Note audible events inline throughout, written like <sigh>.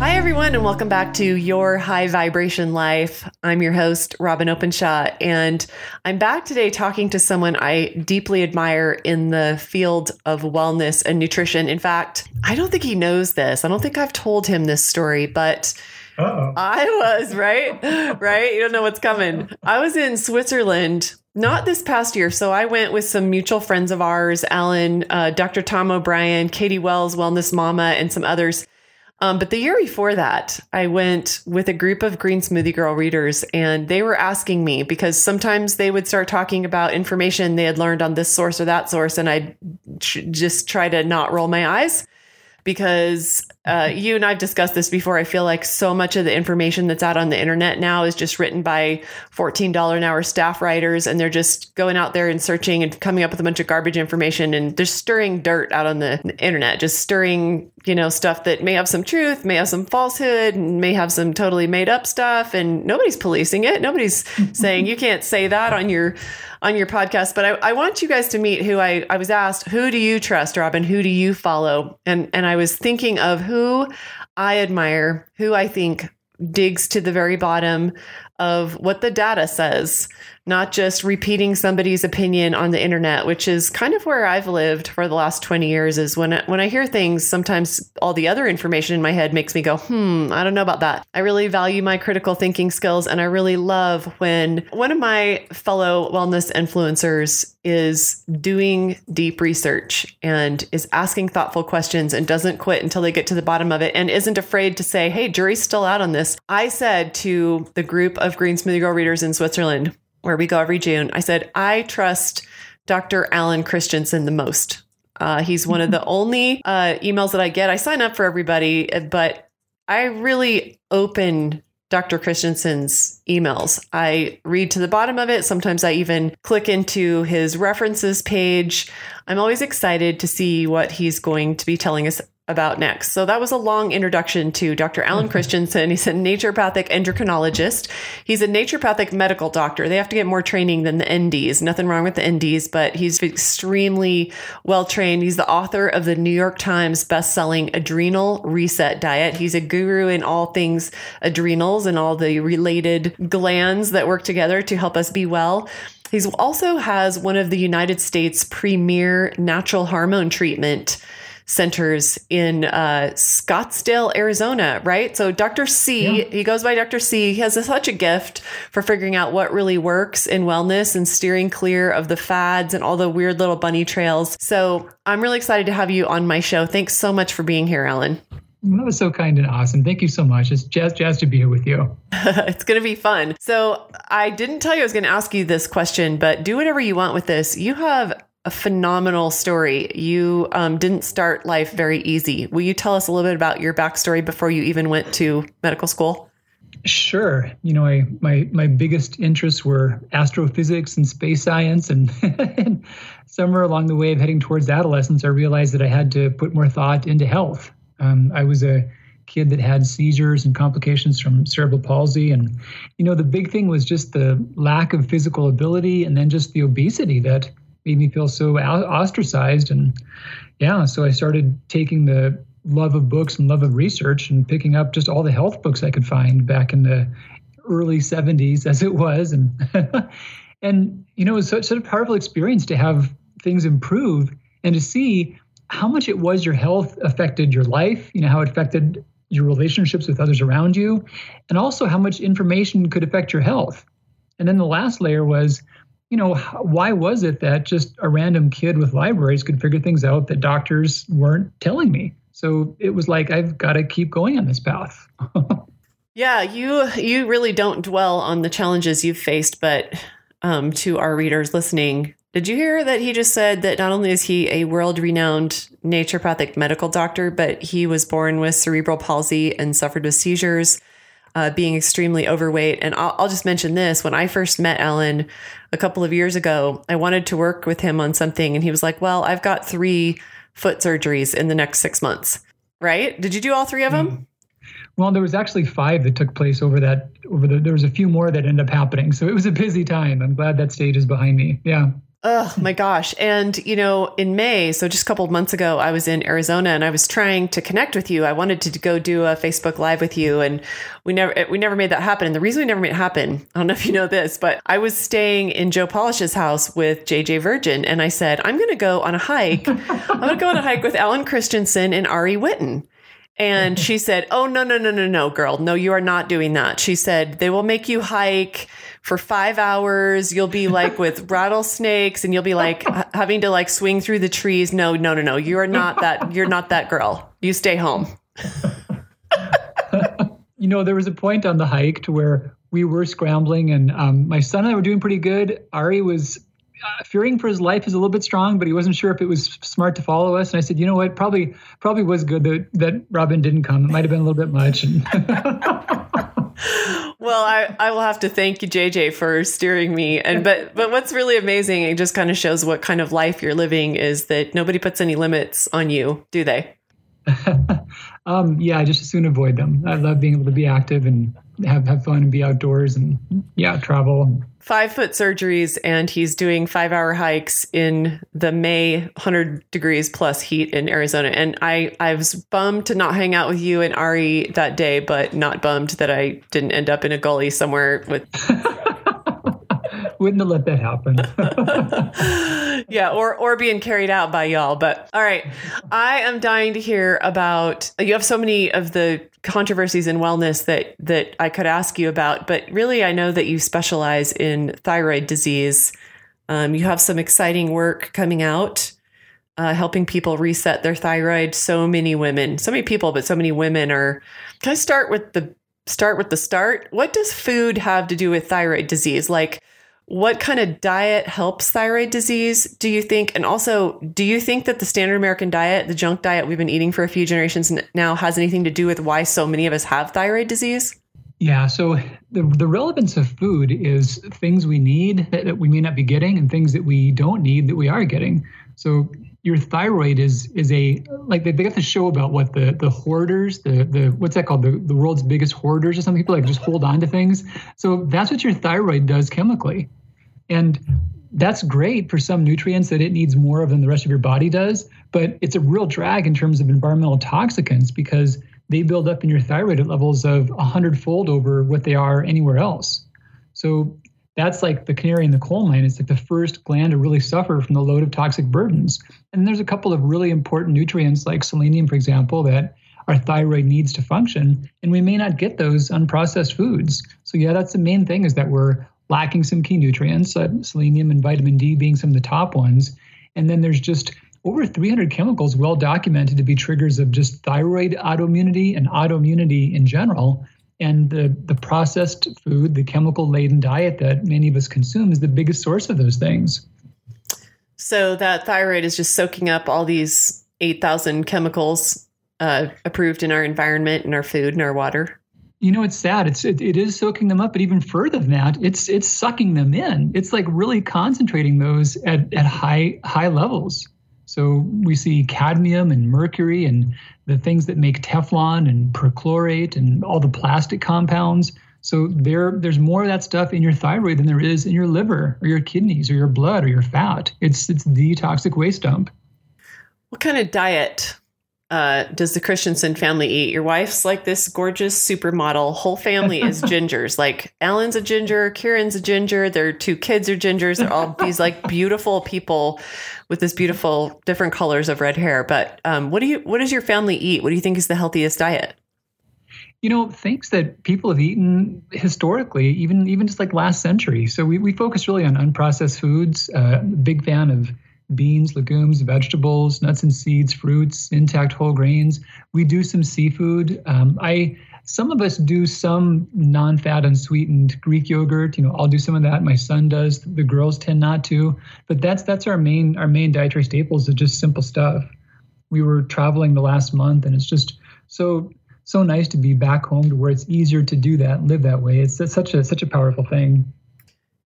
Hi, everyone, and welcome back to Your High Vibration Life. I'm your host, Robin Openshaw, and I'm back today talking to someone I deeply admire in the field of wellness and nutrition. In fact, I don't think he knows this. I don't think I've told him this story, but Uh-oh. I was, right? right? You don't know what's coming. I was in Switzerland not this past year. So I went with some mutual friends of ours, Alan, uh, Dr. Tom O'Bryan, Katie Wells, Wellness Mama, and some others. Um, but the year before that, I went with a group of Green Smoothie Girl readers, and they were asking me because sometimes they would start talking about information they had learned on this source or that source, and I'd just try to not roll my eyes because uh, you and I've discussed this before. I feel like so much of the information that's out on the internet now is just written by $14 an hour staff writers, and they're just going out there and searching and coming up with a bunch of garbage information and they're stirring dirt out on the internet, just stirring, you know, stuff that may have some truth, may have some falsehood, and may have some totally made up stuff. And nobody's policing it. Nobody's <laughs> saying you can't say that on your on your podcast, but I, I want you guys to meet who I, I was asked, who do you trust, Robin? Who do you follow? And and I was thinking of who I admire, who I think digs to the very bottom of what the data says, not just repeating somebody's opinion on the internet, which is kind of where I've lived for the last 20 years is when I, when I hear things, sometimes all the other information in my head makes me go, "Hmm, I don't know about that." I really value my critical thinking skills and I really love when one of my fellow wellness influencers is doing deep research and is asking thoughtful questions and doesn't quit until they get to the bottom of it and isn't afraid to say, "Hey, jury's still out on this." I said to the group of of Green Smoothie Girl readers in Switzerland, where we go every June, I said, I trust Dr. Alan Christianson the most. Uh, he's one of the <laughs> only uh, emails that I get. I sign up for everybody, but I really open Dr. Christianson's emails. I read to the bottom of it. Sometimes I even click into his references page. I'm always excited to see what he's going to be telling us about next. So that was a long introduction to Dr. Alan mm-hmm. Christianson. He's a naturopathic endocrinologist. He's a naturopathic medical doctor. They have to get more training than the NDs. Nothing wrong with the NDs, but he's extremely well trained. He's the author of the New York Times best-selling Adrenal Reset Diet. He's a guru in all things adrenals and all the related glands that work together to help us be well. He also has one of the United States premier natural hormone treatment centers in uh, Scottsdale, Arizona, right? So Dr. C, yeah. he goes by Dr. C. He has such a gift for figuring out what really works in wellness and steering clear of the fads and all the weird little bunny trails. So I'm really excited to have you on my show. Thanks so much for being here, Alan. That was so kind and awesome. Thank you so much. It's jazz, jazz to be here with you. <laughs> it's going to be fun. So, I didn't tell you I was going to ask you this question, but do whatever you want with this. You have a phenomenal story. You um, didn't start life very easy. Will you tell us a little bit about your backstory before you even went to medical school? Sure. You know, I, my my biggest interests were astrophysics and space science, and, <laughs> and somewhere along the way of heading towards adolescence, I realized that I had to put more thought into health. Um, I was a kid that had seizures and complications from cerebral palsy, and you know, the big thing was just the lack of physical ability, and then just the obesity that made me feel so ostracized. And yeah, so I started taking the love of books and love of research and picking up just all the health books I could find back in the early 70s as it was. And, <laughs> and you know, it was such, such a powerful experience to have things improve and to see how much it was your health affected your life, you know, how it affected your relationships with others around you, and also how much information could affect your health. And then the last layer was you know, why was it that just a random kid with libraries could figure things out that doctors weren't telling me? So it was like I've got to keep going on this path. <laughs> yeah, you you really don't dwell on the challenges you've faced, but um, to our readers listening, did you hear that he just said that not only is he a world-renowned naturopathic medical doctor, but he was born with cerebral palsy and suffered with seizures? Uh, being extremely overweight. And I'll, I'll just mention this when I first met Alan a couple of years ago, I wanted to work with him on something. And he was like, Well, I've got three foot surgeries in the next six months. Right? Did you do all three of them? Mm-hmm. Well, there was actually five that took place over that. Over the, there was a few more that ended up happening. So it was a busy time. I'm glad that stage is behind me. Yeah. Oh my gosh. And, you know, in May, so just a couple of months ago, I was in Arizona and I was trying to connect with you. I wanted to go do a Facebook Live with you and we never, we never made that happen. And the reason we never made it happen, I don't know if you know this, but I was staying in Joe Polish's house with JJ Virgin. And I said, I'm going to go on a hike. I'm going to go on a hike with Alan Christianson and Ari Whitten. And she said, Oh, no, no, no, no, no, girl. No, you are not doing that. She said, They will make you hike for five hours. You'll be like with <laughs> rattlesnakes and you'll be like having to like swing through the trees. No, no, no, no. You are not that. You're not that girl. You stay home. <laughs> you know, there was a point on the hike to where we were scrambling and um, my son and I were doing pretty good. Ari was uh, fearing for his life is a little bit strong, but he wasn't sure if it was smart to follow us. And I said, you know what, probably probably was good that that Robin didn't come. It might have been a little bit much. <laughs> well, I, I will have to thank you, JJ, for steering me. And but but what's really amazing, it just kind of shows what kind of life you're living is that nobody puts any limits on you, do they? <laughs> um, yeah, I just as soon avoid them. I love being able to be active and have have fun and be outdoors and yeah, travel five foot surgeries and he's doing five hour hikes in the May 100 degrees plus heat in Arizona. And I, I was bummed to not hang out with you and Ari that day, but not bummed that I didn't end up in a gully somewhere with. <laughs> Wouldn't have let that happen. <laughs> yeah, or or being carried out by y'all. But all right, I am dying to hear about. You have so many of the controversies in wellness that that I could ask you about, but really, I know that you specialize in thyroid disease. Um, you have some exciting work coming out, uh, helping people reset their thyroid. So many women, so many people, but so many women are. Can I start with the start with the start? What does food have to do with thyroid disease? Like what kind of diet helps thyroid disease do you think? And also do you think that the standard american diet the junk diet we've been eating for a few generations now has anything to do with why so many of us have thyroid disease? Yeah so the, the relevance of food is things we need that, that we may not be getting and things that we don't need that we are getting. So your thyroid is is a like they, they got the show about what the the hoarders the the what's that called? The, the world's biggest hoarders or something people like just hold on to things. So that's what your thyroid does chemically and that's great for some nutrients that it needs more of than the rest of your body does. But it's a real drag in terms of environmental toxicants because they build up in your thyroid at levels of a fold over what they are anywhere else. So that's like the canary in the coal mine. It's like the first gland to really suffer from the load of toxic burdens. And there's a couple of really important nutrients like selenium, for example, that our thyroid needs to function. And we may not get those unprocessed foods. So yeah, that's the main thing is that we're lacking some key nutrients, uh, selenium and vitamin D being some of the top ones. And then there's just over 300 chemicals well documented to be triggers of just thyroid autoimmunity and autoimmunity in general. And the, the processed food, the chemical laden diet that many of us consume is the biggest source of those things. So that thyroid is just soaking up all these 8,000 chemicals uh, approved in our environment, in our food, and our water you know it's sad. It's it, it is soaking them up but even further than that it's it's sucking them in. It's like really concentrating those at, at high high levels. So we see cadmium and mercury and the things that make teflon and perchlorate and all the plastic compounds. So there there's more of that stuff in your thyroid than there is in your liver or your kidneys or your blood or your fat. It's it's the toxic waste dump. What kind of diet uh, does the Christianson family eat? Your wife's like this gorgeous supermodel. Whole family is <laughs> gingers. Like Alan's a ginger, Kieran's a ginger. Their two kids are gingers. They're all these like <laughs> beautiful people with this beautiful different colors of red hair. But um, what do you? What does your family eat? What do you think is the healthiest diet? You know, things that people have eaten historically, even even just like last century. So we we focus really on unprocessed foods. Uh, big fan of beans, legumes, vegetables, nuts and seeds, fruits, intact whole grains. We do some seafood. Um, I some of us do some non-fat unsweetened Greek yogurt. You know, I'll do some of that. My son does. The girls tend not to. But that's that's our main our main dietary staples is just simple stuff. We were traveling the last month, and it's just so so nice to be back home to where it's easier to do that and live that way. It's, it's such a such a powerful thing.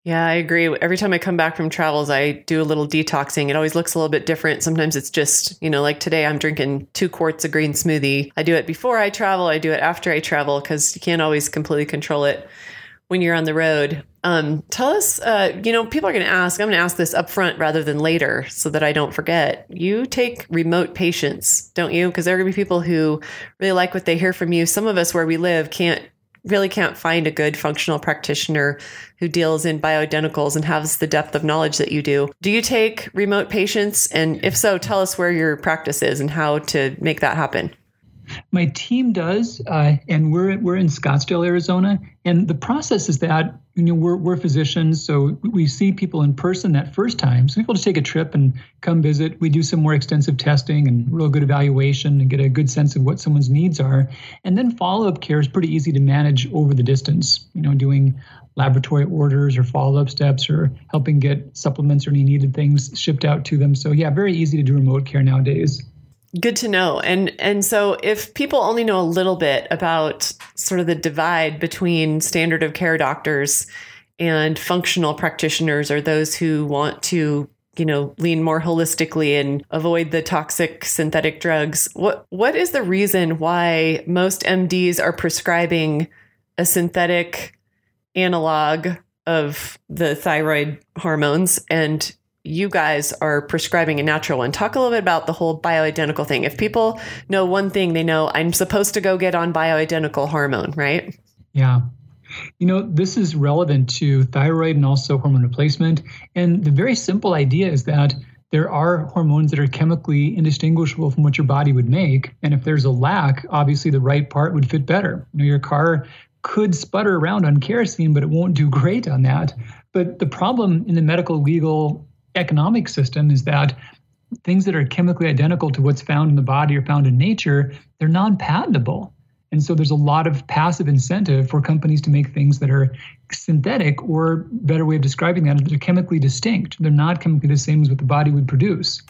Yeah, I agree. Every time I come back from travels, I do a little detoxing. It always looks a little bit different. Sometimes it's just, you know, like today I'm drinking two quarts of green smoothie. I do it before I travel, I do it after I travel because you can't always completely control it when you're on the road. Um, tell us, uh, you know, people are going to ask, I'm going to ask this up front rather than later so that I don't forget. You take remote patients, don't you? Because there are going to be people who really like what they hear from you. Some of us where we live can't really can't find a good functional practitioner who deals in bioidenticals and has the depth of knowledge that you do. Do you take remote patients? And if so, tell us where your practice is and how to make that happen. My team does, uh, and we're we're in Scottsdale, Arizona. And the process is that you know we're we're physicians, so we see people in person that first time. So people just take a trip and come visit. We do some more extensive testing and real good evaluation and get a good sense of what someone's needs are. And then follow up care is pretty easy to manage over the distance. You know, doing laboratory orders or follow up steps or helping get supplements or any needed things shipped out to them. So yeah, very easy to do remote care nowadays. Good to know. And and so if people only know a little bit about sort of the divide between standard of care doctors and functional practitioners or those who want to you know lean more holistically and avoid the toxic synthetic drugs what what is the reason why most MDs are prescribing a synthetic analog of the thyroid hormones and you guys are prescribing a natural one. Talk a little bit about the whole bioidentical thing. If people know one thing, they know I'm supposed to go get on bioidentical hormone, right? Yeah. You know, this is relevant to thyroid and also hormone replacement. And the very simple idea is that there are hormones that are chemically indistinguishable from what your body would make. And if there's a lack, obviously the right part would fit better. You know, your car could sputter around on kerosene, but it won't do <laughs> great on that. But the problem in the medical legal economic system is that things that are chemically identical to what's found in the body or found in nature, they're non patentable. And so there's a lot of passive incentive for companies to make things that are synthetic, or better way of describing that, they're chemically distinct. They're not chemically the same as what the body would produce.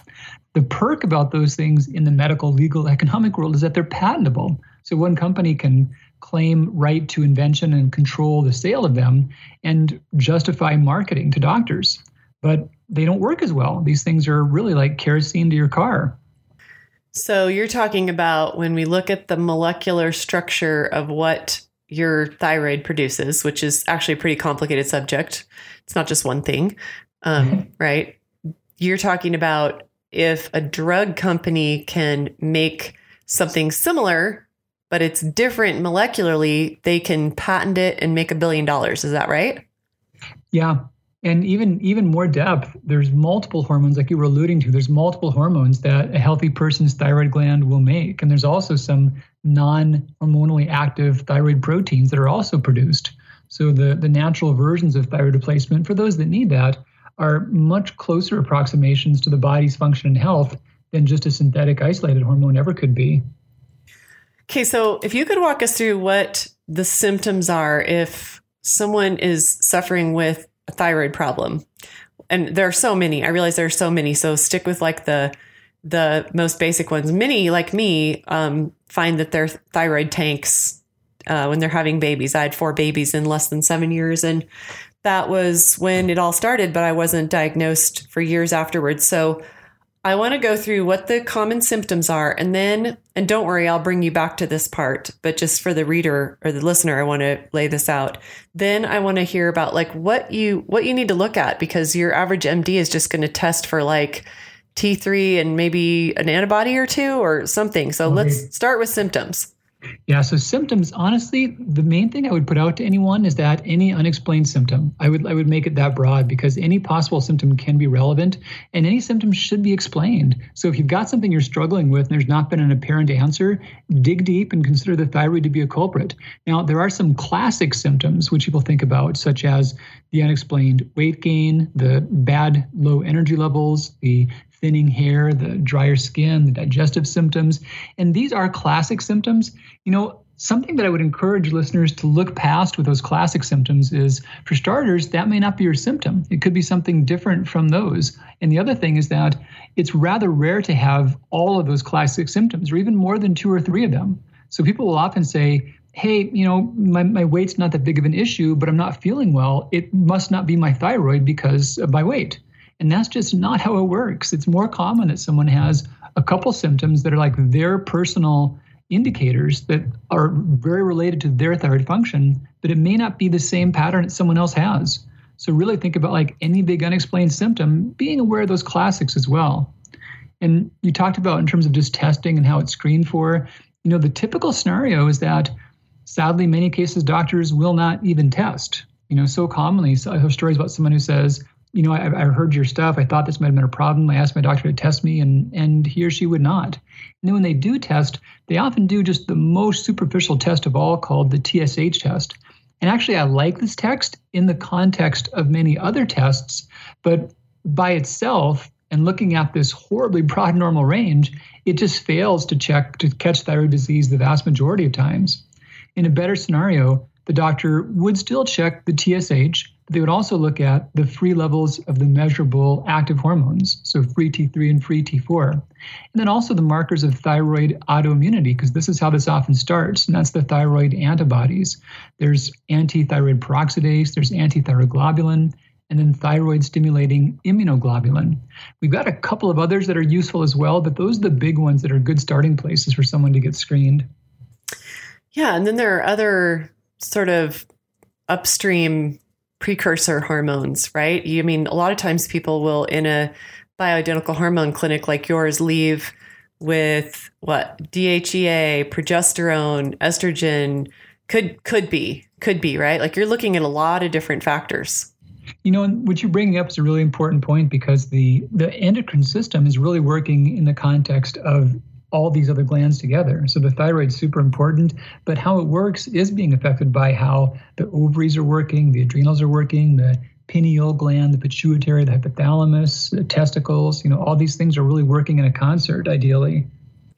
The perk about those things in the medical, legal, economic world is that they're patentable. So one company can claim right to invention and control the sale of them and justify marketing to doctors. But they don't work as well. These things are really like kerosene to your car. So you're talking about when we look at the molecular structure of what your thyroid produces, which is actually a pretty complicated subject. It's not just one thing, um, mm-hmm. right? You're talking about if a drug company can make something similar, but it's different molecularly, they can patent it and make a billion dollars. Is that right? Yeah and even even more depth there's multiple hormones like you were alluding to there's multiple hormones that a healthy person's thyroid gland will make. And there's also some non-hormonally active thyroid proteins that are also produced. So the the natural versions of thyroid replacement for those that need that are much closer approximations to the body's function and health than just a synthetic isolated hormone ever could be. Okay so if you could walk us through what the symptoms are if someone is suffering with a thyroid problem. And there are so many. I realize there are so many. So stick with like the the most basic ones. Many, like me, um, find that their thyroid tanks uh, when they're having babies. I had four babies in less than seven years, and that was when it all started. But I wasn't diagnosed for years afterwards. So I want to go through what the common symptoms are and then, and don't worry, I'll bring you back to this part, but just for the reader or the listener, I want to lay this out. Then I want to hear about like what you, what you need to look at because your average MD is just going to test for like T3 and maybe an antibody or two or something. So okay. let's start with symptoms. Yeah, so symptoms, honestly, the main thing I would put out to anyone is that any unexplained symptom, I would I would make it that broad because any possible symptom can be relevant and any symptom should be explained. So if you've got something you're struggling with and there's not been an apparent answer, dig deep and consider the thyroid to be a culprit. Now, there are some classic symptoms which people think about, such as the unexplained weight gain, the bad low energy levels, the thinning hair, the drier skin, the digestive symptoms. And these are classic symptoms. You know, something that I would encourage listeners to look past with those classic symptoms is for starters, that may not be your symptom. It could be something different from those. And the other thing is that it's rather rare to have all of those classic symptoms or even more than two or three of them. So people will often say, hey, you know, my, my weight's not that big of an issue, but I'm not feeling well. It must not be my thyroid because of my weight. And that's just not how it works. It's more common that someone has a couple symptoms that are like their personal indicators that are very related to their thyroid function, but it may not be the same pattern that someone else has. So really think about like any big unexplained symptom, being aware of those classics as well. And you talked about in terms of just testing and how it's screened for, you know, the typical scenario is that sadly, many cases doctors will not even test. You know, so commonly, I have stories about someone who says, you know, I, I heard your stuff. I thought this might have been a problem. I asked my doctor to test me, and and he or she would not. And then when they do test, they often do just the most superficial test of all, called the TSH test. And actually, I like this text in the context of many other tests, but by itself, and looking at this horribly <laughs> broad normal range, it just fails to check to catch thyroid disease the vast majority of times. In a better scenario, the doctor would still check the TSH, they would also look at the free levels of the measurable active hormones, so free T3 and free T4. And then also the markers of thyroid autoimmunity, because this is how this often starts, and that's the thyroid antibodies. There's anti-thyroid peroxidase, there's anti-thyroid globulin, and then thyroid stimulating immunoglobulin. We've got a couple of others that are useful as well, but those are the big ones that are good starting places for someone to get screened. Yeah, and then there are other sort of upstream precursor hormones, right? You I mean a lot of times people will in a bioidentical hormone clinic like yours leave with what DHEA, progesterone, estrogen could could be could be right. Like you're looking at a lot of different factors. You know, and what you're bringing up is a really important point because the the endocrine system is really working in the context of all these other glands together. So the thyroid's super important, but how it works is being affected by how the ovaries are working, the adrenals are working, the pineal gland, the pituitary, the hypothalamus, the testicles, you know, all these things are really working in a concert ideally.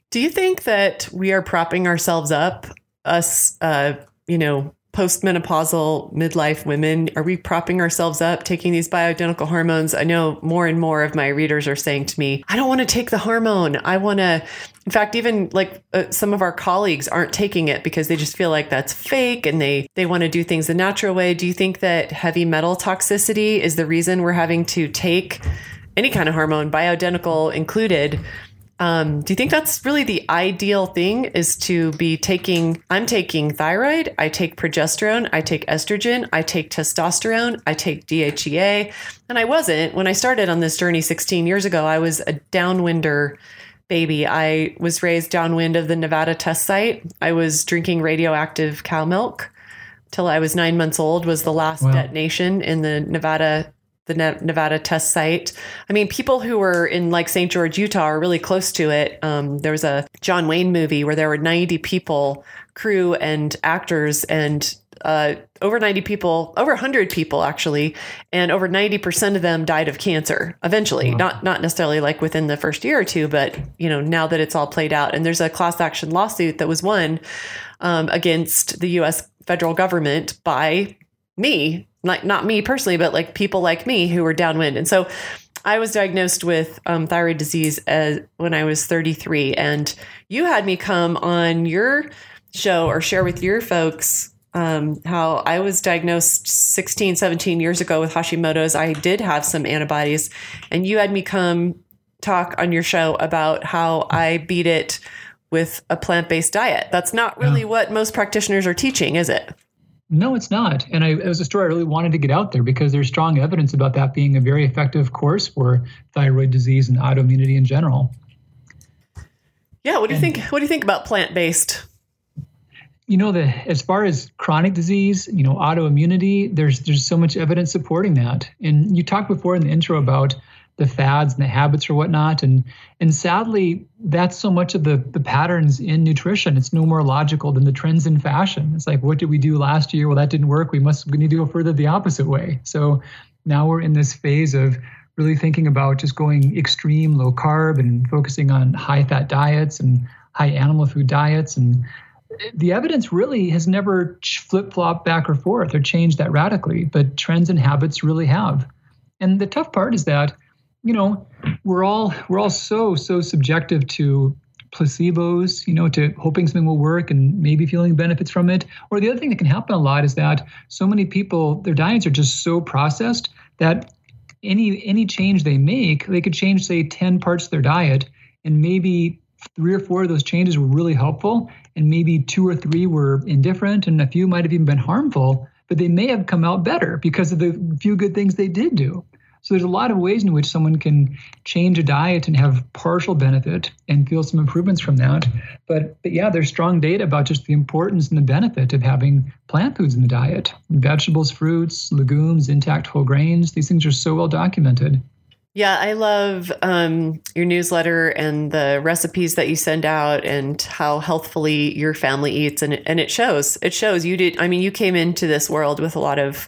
Do you think that we are propping ourselves up, us, uh, you know, postmenopausal midlife women are we propping ourselves up taking these bioidentical hormones? I know more and more of my readers are saying to me i don't want to take the hormone. I want to in fact even like uh, some of our colleagues aren't taking it because they just feel like that's fake and they they want to do things the natural way. Do you think that heavy metal toxicity is the reason we're having to take any kind of hormone bioidentical included um, do you think that's really the ideal thing is to be taking i'm taking thyroid i take progesterone i take estrogen i take testosterone i take dhea and i wasn't. When i started on this journey 16 years ago i was a downwinder baby. I was raised downwind of the nevada test site. I was drinking radioactive cow milk till i was nine months old was the last wow. detonation in the nevada the Nevada test site. I mean, people who were in like St. George, Utah are really close to it. Um, there was a John Wayne movie where there were 90 people, crew and actors, and uh, over 90 people, over 100 people actually, and over 90% of them died of cancer eventually. Wow. Not not necessarily like within the first year or two, but you know now that it's all played out. And there's a class action lawsuit that was won um, against the U.S. federal government by me like not me personally, but like people like me who were downwind. And so I was diagnosed with um, thyroid disease as, when I was 33. And you had me come on your show or share with your folks um, how I was diagnosed 16, 17 years ago with Hashimoto's. I did have some antibodies. And you had me come talk on your show about how I beat it with a plant based diet. That's not really yeah. what most practitioners are teaching, is it? No, it's not. And I, it was a story I really wanted to get out there because there's strong evidence about that being a very effective course for thyroid disease and autoimmunity in general. Yeah, what do you and, think? What do you think about plant based? You know, the as far as chronic disease, you know, autoimmunity, there's there's so much evidence supporting that. And you talked before in the intro about the fads and the habits or whatnot. And and sadly, that's so much of the the patterns in nutrition. It's no more logical than the trends in fashion. It's like, what did we do last year? Well, that didn't work. We must we need to go further the opposite way. So now we're in this phase of really thinking about just going extreme low carb and focusing on high fat diets and high animal food diets and the evidence really has never flip flopped back or forth or changed that radically, but trends and habits really have. And the tough part is that you know, we're all we're all so so subjective to placebos, you know, to hoping something will work and maybe feeling benefits from it. Or the other thing that can happen a lot is that so many people, their diets are just so processed that any any change they make, they could change, say, 10 parts of their diet, and maybe three or four of those changes were really helpful, and maybe two or three were indifferent, and a few might have even been harmful, but they may have come out better because of the few good things they did do. So there's a lot of ways in which someone can change a diet and have partial benefit and feel some improvements from that. But, but yeah, there's strong data about just the importance and the benefit of having plant foods in the diet. Vegetables, fruits, legumes, intact whole grains, these things are so well documented. Yeah, I love um, your newsletter and the recipes that you send out and how healthfully your family eats. And, and it shows. It shows you did. I mean, you came into this world with a lot of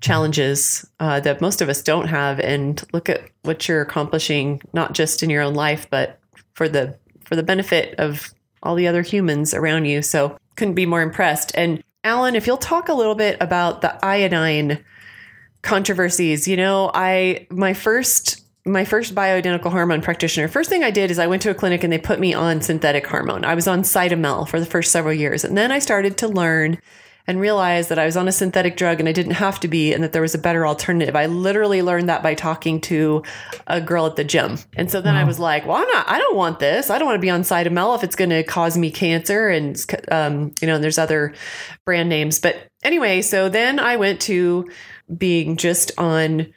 challenges uh, that most of us don't have. And look at what you're accomplishing not just in your own life but for the for the benefit of all the other humans around you. So couldn't be more impressed. And alan if you'll talk a little bit about the iodine controversies you know i my first my first bioidentical hormone practitioner first thing i did is i went to a clinic and they put me on synthetic hormone. I was on cytomel for the first several years. And then i started to learn and realized that I was on a synthetic drug and I didn't have to be, and that there was a better alternative. I literally learned that by talking to a girl at the gym. And so then wow. I was like, well, I'm not, I don't want this. I don't want to be on Cytomel if it's going to cause me cancer. And, um, you know, and there's other brand names. But anyway, so then I went to being just on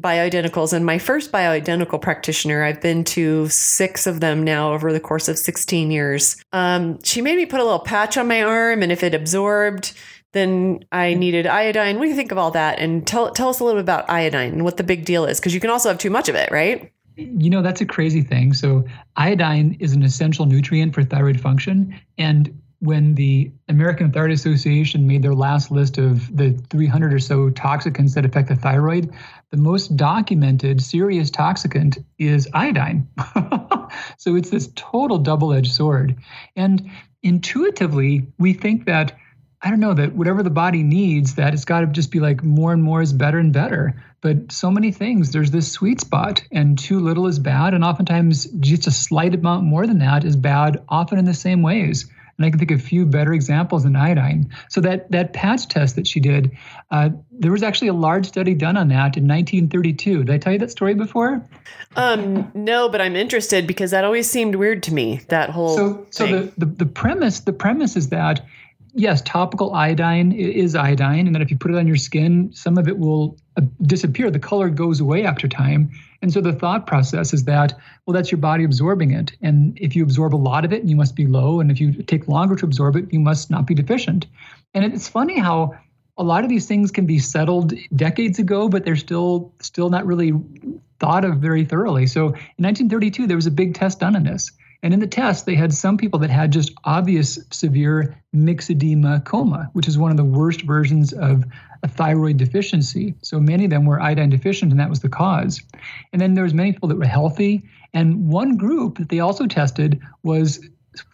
bioidenticals. And my first bioidentical practitioner i've been to six of them now over the course of 16 years. Um, she made me put a little patch on my arm and if it absorbed then i needed iodine. What do you think of all that? And tell, tell us a little bit about iodine and what the big deal is because you can also have too much of it right? You know that's a crazy thing. So iodine is an essential nutrient for thyroid function. And when the American Thyroid Association made their last list of the 300 or so toxicants that affect the thyroid, the most documented serious toxicant is iodine. <laughs> so it's this total double edged sword. And intuitively, we think that, I don't know, that whatever the body needs, that it's got to just be like more and more is better and better. But so many things, there's this sweet spot, and too little is bad. And oftentimes, just a slight amount more than that is bad, often in the same ways. And I can think of a few better examples than iodine. So that that patch test that she did, uh, there was actually a large study done on that in 1932. Did I tell you that story before? Um, no, but I'm interested because that always seemed weird to me. That whole so so the, the the premise the premise is that yes, topical iodine is iodine, and that if you put it on your skin, some of it will uh, disappear. The color goes away after time. And so the thought process is that, well, that's your body absorbing it. And if you absorb a lot of it, you must be low. And if you take longer to absorb it, you must not be deficient. And it's funny how a lot of these things can be settled decades ago, but they're still still not really thought of very thoroughly. So in 1932, there was a big test done on this. And in the test, they had some people that had just obvious severe myxedema coma, which is one of the worst versions of a thyroid deficiency. So many of them were iodine deficient, and that was the cause. And then there was many people that were healthy. And one group that they also tested was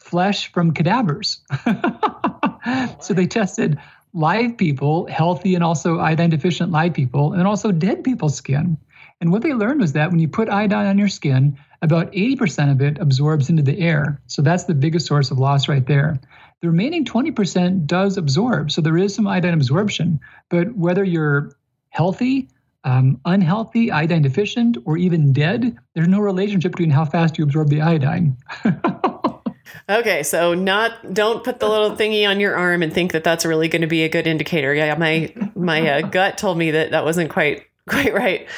flesh from cadavers. <laughs> so they tested live people, healthy and also iodine deficient live people, and also dead people's skin. And what they learned was that when you put iodine on your skin, about 80% of it absorbs into the air. So that's the biggest source of loss right there. The remaining 20% does absorb. So there is some iodine absorption. But whether you're healthy, um, unhealthy, iodine deficient, or even dead, there's no relationship between how fast you absorb the iodine. <laughs> okay, so not don't put the little thingy on your arm and think that that's really going to be a good indicator. Yeah, my my uh, gut told me that that wasn't quite quite right.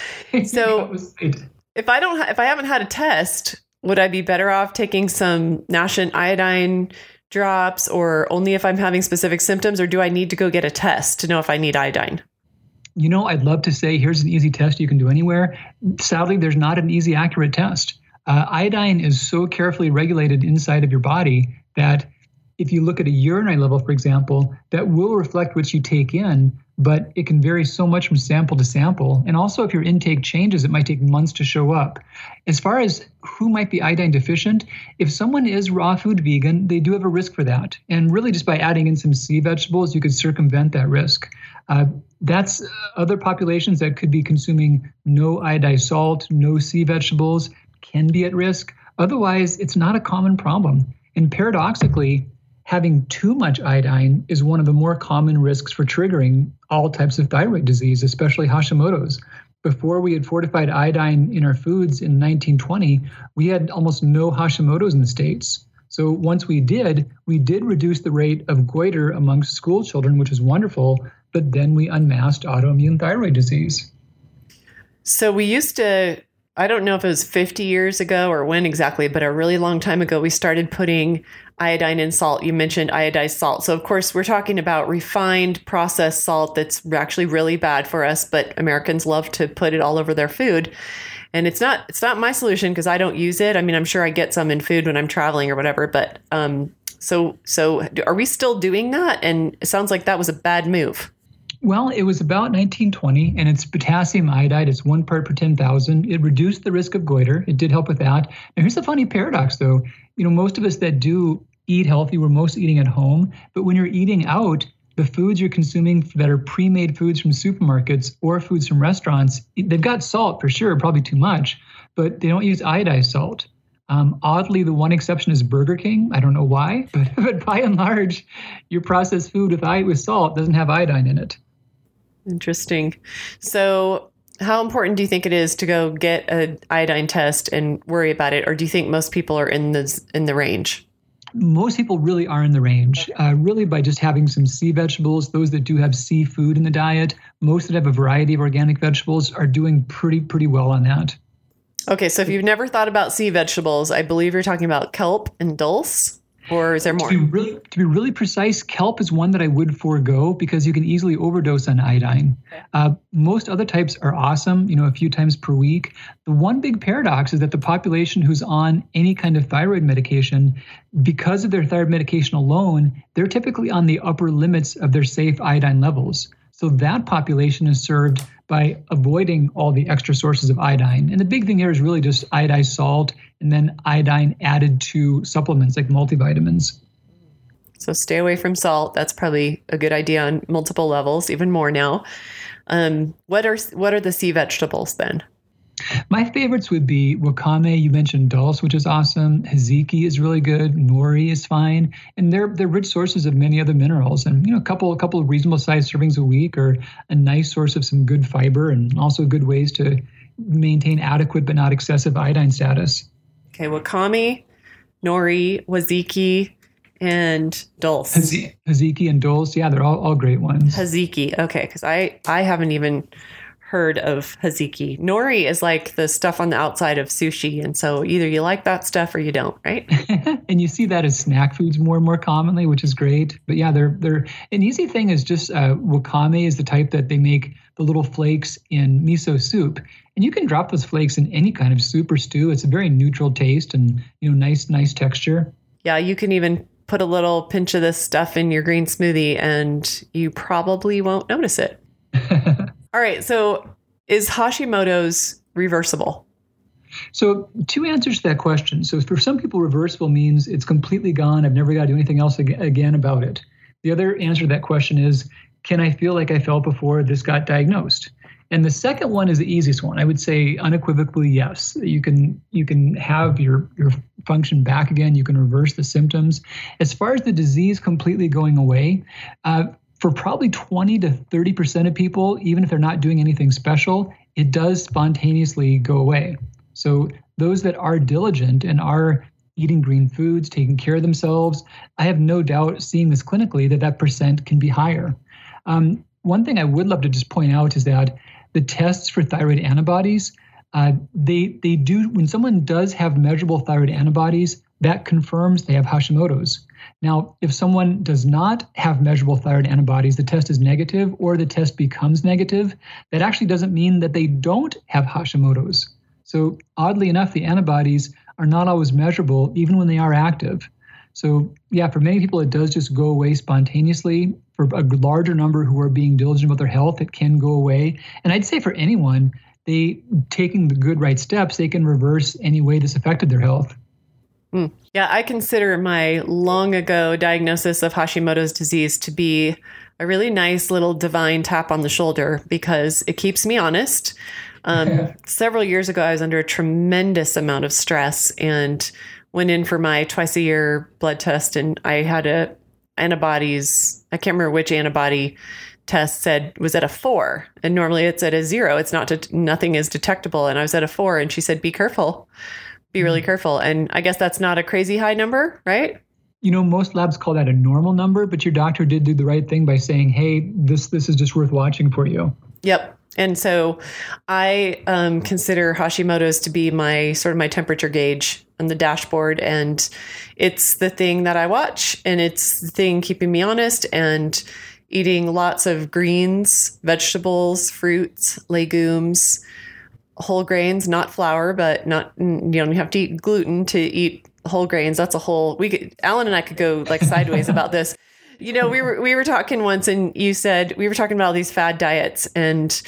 So <laughs> if I don't, ha- if I haven't had a test, would I be better off taking some nascent iodine drops, or only if I'm having specific symptoms, or do I need to go get a test to know if I need iodine? You know, I'd love to say here's an easy test you can do anywhere. Sadly, there's not an easy, accurate test. Uh, iodine is so carefully regulated inside of your body that if you look at a urinary level, for example, that will reflect what you take in, but it can vary so much from sample to sample. And also, if your intake changes, it might take months to show up. As far as who might be iodine deficient, if someone is raw food vegan, they do have a risk for that. And really, just by adding in some sea vegetables, you could circumvent that risk. Uh, that's other populations that could be consuming no iodized salt, no sea vegetables, can be at risk. Otherwise, it's not a common problem. And paradoxically, having too much iodine is one of the more common risks for triggering all types of thyroid disease, especially Hashimoto's. Before we had fortified iodine in our foods in 1920, we had almost no Hashimoto's in the States. So once we did, we did reduce the rate of goiter amongst school children, which is wonderful, but then we unmasked autoimmune thyroid disease. So we used to I don't know if it was 50 years ago or when exactly, but a really long time ago, we started putting iodine in salt. You mentioned iodized salt. So, of course, we're talking about refined processed salt that's actually really bad for us, but Americans love to put it all over their food. And it's not it's not my solution because I don't use it. I mean, I'm sure I get some in food when I'm traveling or whatever, but um so so are we still doing that? And it sounds like that was a bad move. Well, it was about 1920, and it's potassium iodide. It's one part per 10,000. It reduced the risk of goiter. It did help with that. Now, here's the funny paradox, though. You know, most of us that do eat healthy, we're most eating at home. But when you're eating out, the foods you're consuming that are pre-made foods from supermarkets or foods from restaurants, they've got salt for sure, probably too much, but they don't use iodized salt. Um, oddly, the one exception is Burger King. I don't know why, <laughs> but, but by and large, your processed food with, with salt doesn't have iodine in it. Interesting. So, how important do you think it is to go get an iodine test and worry about it, or do you think most people are in the in the range? Most people really are in the range. Uh, really, by just having some sea vegetables, those that do have seafood in the diet, most that have a variety of organic vegetables are doing pretty pretty well on that. Okay, so if you've never thought about sea vegetables, I believe you're talking about kelp and dulse or is there more? To be really, to be really precise, kelp is one that I would forego because you can easily overdose on iodine. Uh, most other types are awesome, you know, a few times per week. The one big paradox is that the population who's on any kind of thyroid medication, because of their thyroid medication alone, they're typically on the upper limits of their safe iodine levels. So that population is served by avoiding all the extra sources of iodine. And the big thing here is really just iodized salt and then iodine added to supplements like multivitamins. So stay away from salt. That's probably a good idea on multiple levels, even more now. Um, what are what are the sea vegetables then? My favorites would be wakame. You mentioned dulse, which is awesome. Hiziki is really good. Nori is fine, and they're they're rich sources of many other minerals. And you know, a couple a couple of reasonable sized servings a week are a nice source of some good fiber, and also good ways to maintain adequate but not excessive iodine status. Okay, wakame, nori, waziki, and dulse. Hiziki and dulse, yeah, they're all, all great ones. Hiziki, okay, because I I haven't even heard of hiziki. Nori is like the stuff on the outside of sushi, and so either you like that stuff or you don't, right? <laughs> and you see that as snack foods more and more commonly, which is great. But yeah, they're they're an easy thing is just uh, wakame is the type that they make the little flakes in miso soup, and you can drop those flakes in any kind of soup or stew. It's a very neutral taste and you know nice nice texture. Yeah, you can even put a little pinch of this stuff in your green smoothie, and you probably won't notice it. <laughs> All right, so is Hashimoto's reversible? So, two answers to that question. So, for some people, reversible means it's completely gone. I've never got to do anything else again about it. The other answer to that question is can I feel like I felt before this got diagnosed? And the second one is the easiest one. I would say unequivocally yes. You can you can have your your function back again. You can reverse the symptoms. As far as the disease completely going away, uh, for probably 20 to 30 percent of people, even if they're not doing anything special, it does spontaneously go away. So those that are diligent and are eating green foods, taking care of themselves, I have no doubt seeing this clinically that that percent can be higher. Um, one thing I would love to just point out is that the tests for thyroid antibodies, uh, they they do when someone does have measurable thyroid antibodies, that confirms they have Hashimoto's. Now, if someone does not have measurable thyroid antibodies, the test is negative or the test becomes negative, that actually doesn't mean that they don't have Hashimoto's. So, oddly enough, the antibodies are not always measurable even when they are active. So, yeah, for many people, it does just go away spontaneously. For a larger number who are being diligent about their health, it can go away. And I'd say for anyone, they taking the good right steps, they can reverse any way this affected their health. Mm. Yeah, I consider my long ago diagnosis of Hashimoto's disease to be a really nice little divine tap on the shoulder because it keeps me honest. Um, several years ago, I was under a tremendous amount of stress and went in for my twice a year blood test, and I had a antibodies. I can't remember which antibody test said was at a four, and normally it's at a zero. It's not de- nothing is detectable, and I was at a four, and she said, "Be careful, be really mm-hmm. careful." And I guess that's not a crazy high number, right? You know, most labs call that a normal number, but your doctor did do the right thing by saying, "Hey, this this is just worth watching for you." Yep. And so I um, consider Hashimoto's to be my sort of my temperature gauge on the dashboard. And it's the thing that I watch and it's the thing keeping me honest and eating lots of greens, vegetables, fruits, legumes, whole grains, not flour, but not, you don't have to eat gluten to eat whole grains. That's a whole, we could, Alan and I could go like sideways about this. You know, we were, we were talking once and you said, we were talking about all these fad diets and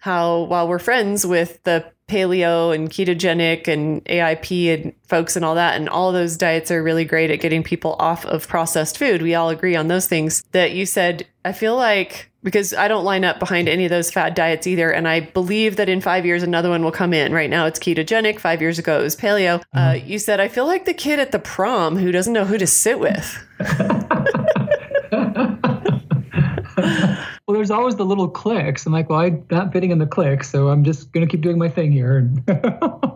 how while we're friends with the paleo and ketogenic and AIP and folks and all that. And all those diets are really great at getting people off of processed food. We all agree on those things that you said. I feel like because I don't line up behind any of those fad diets either. And I believe that in five years, another one will come in. Right now, it's ketogenic. Five years ago, it was paleo. Uh, mm-hmm. Uh, you said, I feel like the kid at the prom who doesn't know who to sit with. <laughs> <laughs> well, there's always the little clicks. I'm like, well, I'm not fitting in the click, so I'm just to keep doing my thing here. <laughs>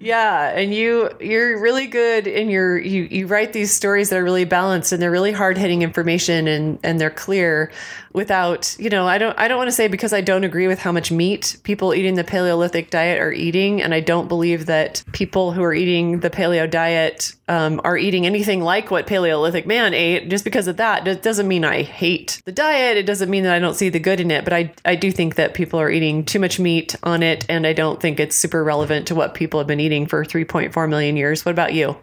Yeah, and you you're really good in your you you write these stories that are really balanced and they're really hard hitting information and and they're clear without you know I don't I don't want to say because I don't agree with how much meat people eating the Paleolithic diet are eating and I don't believe that people who are eating the paleo diet um, are eating anything like what Paleolithic man ate. Just because of that, it doesn't mean I hate the diet. It doesn't mean that I don't see the good in it. But I I do think that people are eating too much meat on it, and I don't think it's super relevant to what people have been eating for 3.4 million years. What about you?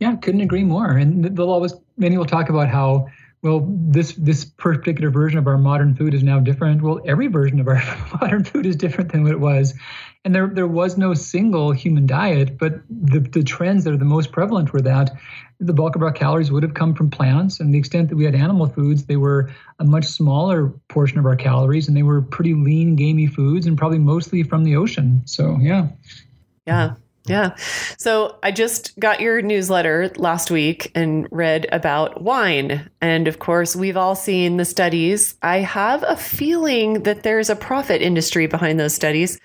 Yeah, couldn't agree more. And they'll always many will talk about how well this this particular version of our modern food is now different. Well, every version of our <laughs> modern food is different than what it was and there there was no single human diet, but the, the trends that are the most prevalent were that the bulk of our calories would have come from plants, and the extent that we had animal foods, they were a much smaller portion of our calories, and they were pretty lean, gamey foods, and probably mostly from the ocean. So yeah, yeah. Yeah. So I just got your newsletter last week and read about wine. And of course, we've all seen the studies. I have a feeling that there's a profit industry behind those studies.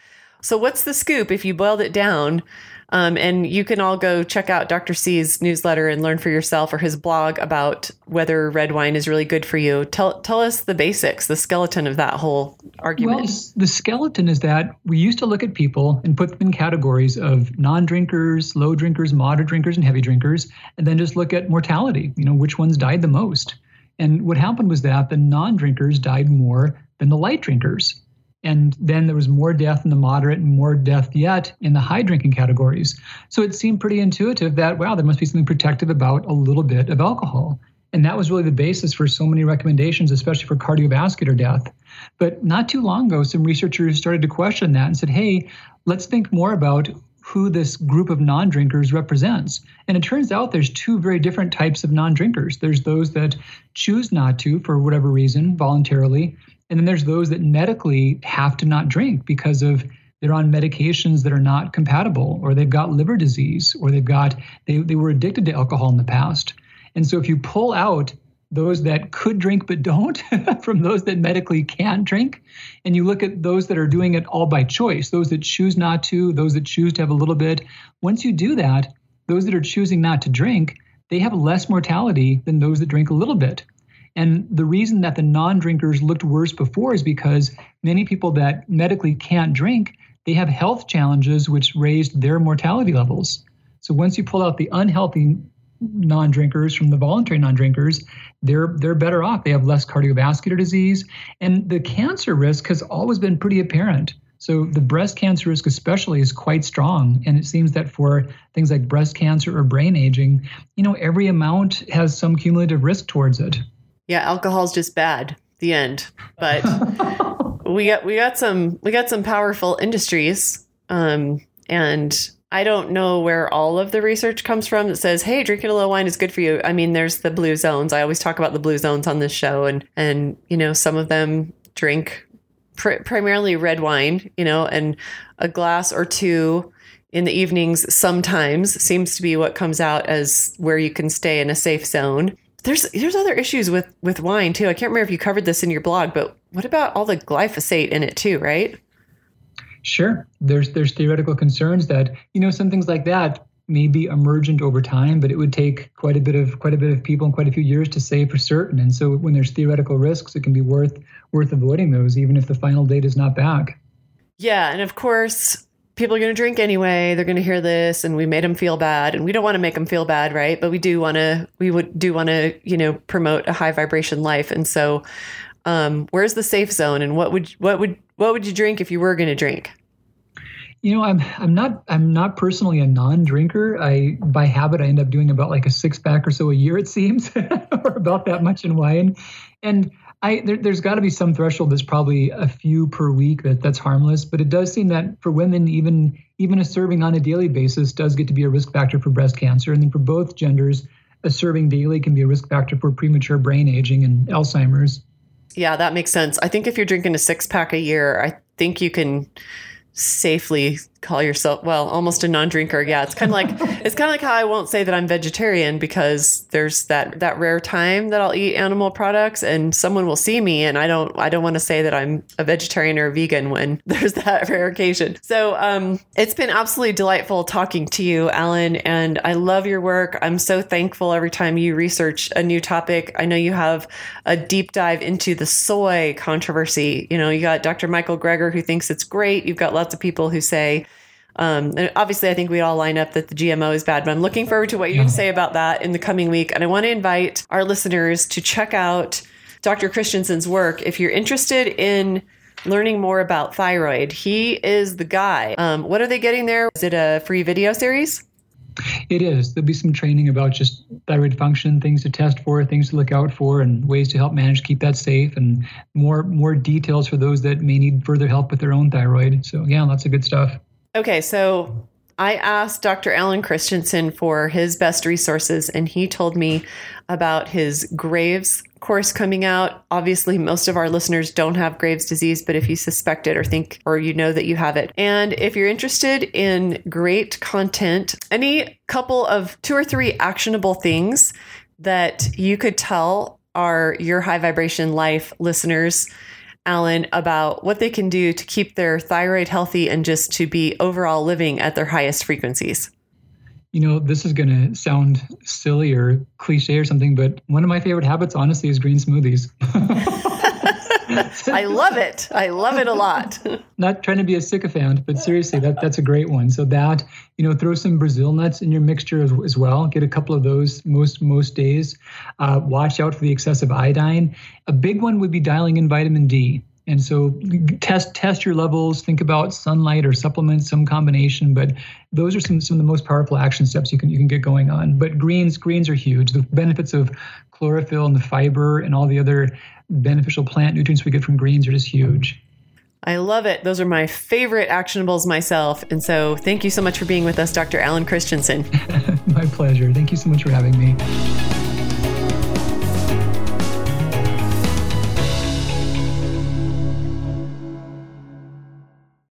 So, what's the scoop if you boiled it down? Um, and you can all go check out Dr. C's newsletter and learn for yourself or his blog about whether red wine is really good for you. Tell, tell us the basics, the skeleton of that whole argument. Well, the skeleton is that we used to look at people and put them in categories of non drinkers, low drinkers, moderate drinkers, and heavy drinkers, and then just look at mortality, you know, which ones died the most. And what happened was that the non drinkers died more than the light drinkers. And then there was more death in the moderate and more death yet in the high drinking categories. So it seemed pretty intuitive that, wow, there must be something protective about a little bit of alcohol. And that was really the basis for so many recommendations, especially for cardiovascular death. But not too long ago, some researchers started to question that and said, hey, let's think more about who this group of non drinkers represents. And it turns out there's two very different types of non drinkers. There's those that choose not to for whatever reason voluntarily, and then there's those that medically have to not drink because of they're on medications that are not compatible, or they've got liver disease, or they've got they, they were addicted to alcohol in the past. And so if you pull out those that could drink but don't <laughs> from those that medically can drink, and you look at those that are doing it all by choice, those that choose not to, those that choose to have a little bit, once you do that, those that are choosing not to drink, they have less mortality than those that drink a little bit. And the reason that the non drinkers looked worse before is because many people that medically can't drink, they have health challenges which raised their mortality levels. So once you pull out the unhealthy non drinkers from the voluntary non drinkers, they're, they're better off. They have less cardiovascular disease. And the cancer risk has always been pretty apparent. So the breast cancer risk, especially, is quite strong. And it seems that for things like breast cancer or brain aging, you know, every amount has some cumulative risk towards it yeah, alcohol's just bad. The end. But <laughs> we got we got some we got some powerful industries, um, and I don't know where all of the research comes from that says, "Hey, drinking a little wine is good for you." I mean, there's the blue zones. I always talk about the blue zones on this show, and and you know, some of them drink pr- primarily red wine, you know, and a glass or two in the evenings sometimes seems to be what comes out as where you can stay in a safe zone. There's there's other issues with with wine too. I can't remember if you covered this in your blog, but what about all the glyphosate in it too, right? Sure. There's there's theoretical concerns that, you know, some things like that may be emergent over time, but it would take quite a bit of quite a bit of people and quite a few years to say for certain. And so when there's theoretical risks, it can be worth worth avoiding those, even if the final date is not back. Yeah, and of course, people are going to drink anyway. They're going to hear this, and we made them feel bad, and we don't want to make them feel bad, right? But we do want to. We would do want to, you know, promote a high vibration life, and so. Um, where's the safe zone, and what would what would what would you drink if you were going to drink? You know, I'm I'm not I'm not personally a non-drinker. I by habit I end up doing about like a six pack or so a year, it seems, <laughs> or about that much in wine. And I there, has got to be some threshold that's probably a few per week that that's harmless. But it does seem that for women, even even a serving on a daily basis does get to be a risk factor for breast cancer. And then for both genders, a serving daily can be a risk factor for premature brain aging and Alzheimer's. Yeah, that makes sense. I think if you're drinking a six pack a year, I think you can safely call yourself well almost a non-drinker. Yeah it's kind of like <laughs> it's kind of like how i won't say that i'm vegetarian because there's that that rare time that i'll eat animal products and someone will see me and i don't i don't want to say that i'm a vegetarian or a vegan when <laughs> there's that rare occasion. So um it's been absolutely delightful talking to you alan and i love your work. I'm so thankful every time you research a new topic. I know you have a deep dive into the soy controversy. You know you got dr michael greger who thinks it's great. You've got lots of people who say um, and obviously, I think we all line up that the GMO is bad, but I'm looking forward to what you say about that in the coming week. And I want to invite our listeners to check out Dr. Christianson's work if you're interested in learning more about thyroid. He is the guy. Um, what are they getting there? Is it a free video series? It is. There'll be some training about just thyroid function, things to test for, things to look out for, and ways to help manage, keep that safe, and more more details for those that may need further help with their own thyroid. So yeah, lots of good stuff. Okay, so I asked Dr. Alan Christianson for his best resources, and he told me about his Graves course coming out. Obviously, most of our listeners don't have Graves' disease, but if you suspect it or think or you know that you have it, and if you're interested in great content, any couple of two or three actionable things that you could tell our Your High Vibration Life listeners Alan, about what they can do to keep their thyroid healthy and just to be overall living at their highest frequencies. You know, this is going to sound silly or cliche or something, but one of my favorite habits, honestly, is green smoothies. <laughs> I love it. I love it a lot. Not trying to be a sycophant, but seriously, that that's a great one. So that you know, throw some Brazil nuts in your mixture as, as well. Get a couple of those most most days. Uh, watch out for the excessive iodine. A big one would be dialing in vitamin D. And so test test your levels. Think about sunlight or supplements, some combination. But those are some some of the most powerful action steps you can you can get going on. But greens greens are huge. The benefits of chlorophyll and the fiber and all the other beneficial plant nutrients we get from greens are just huge. I love it. Those are my favorite actionables myself. And so thank you so much for being with us, Dr. Alan Christianson. <laughs> my pleasure. Thank you so much for having me.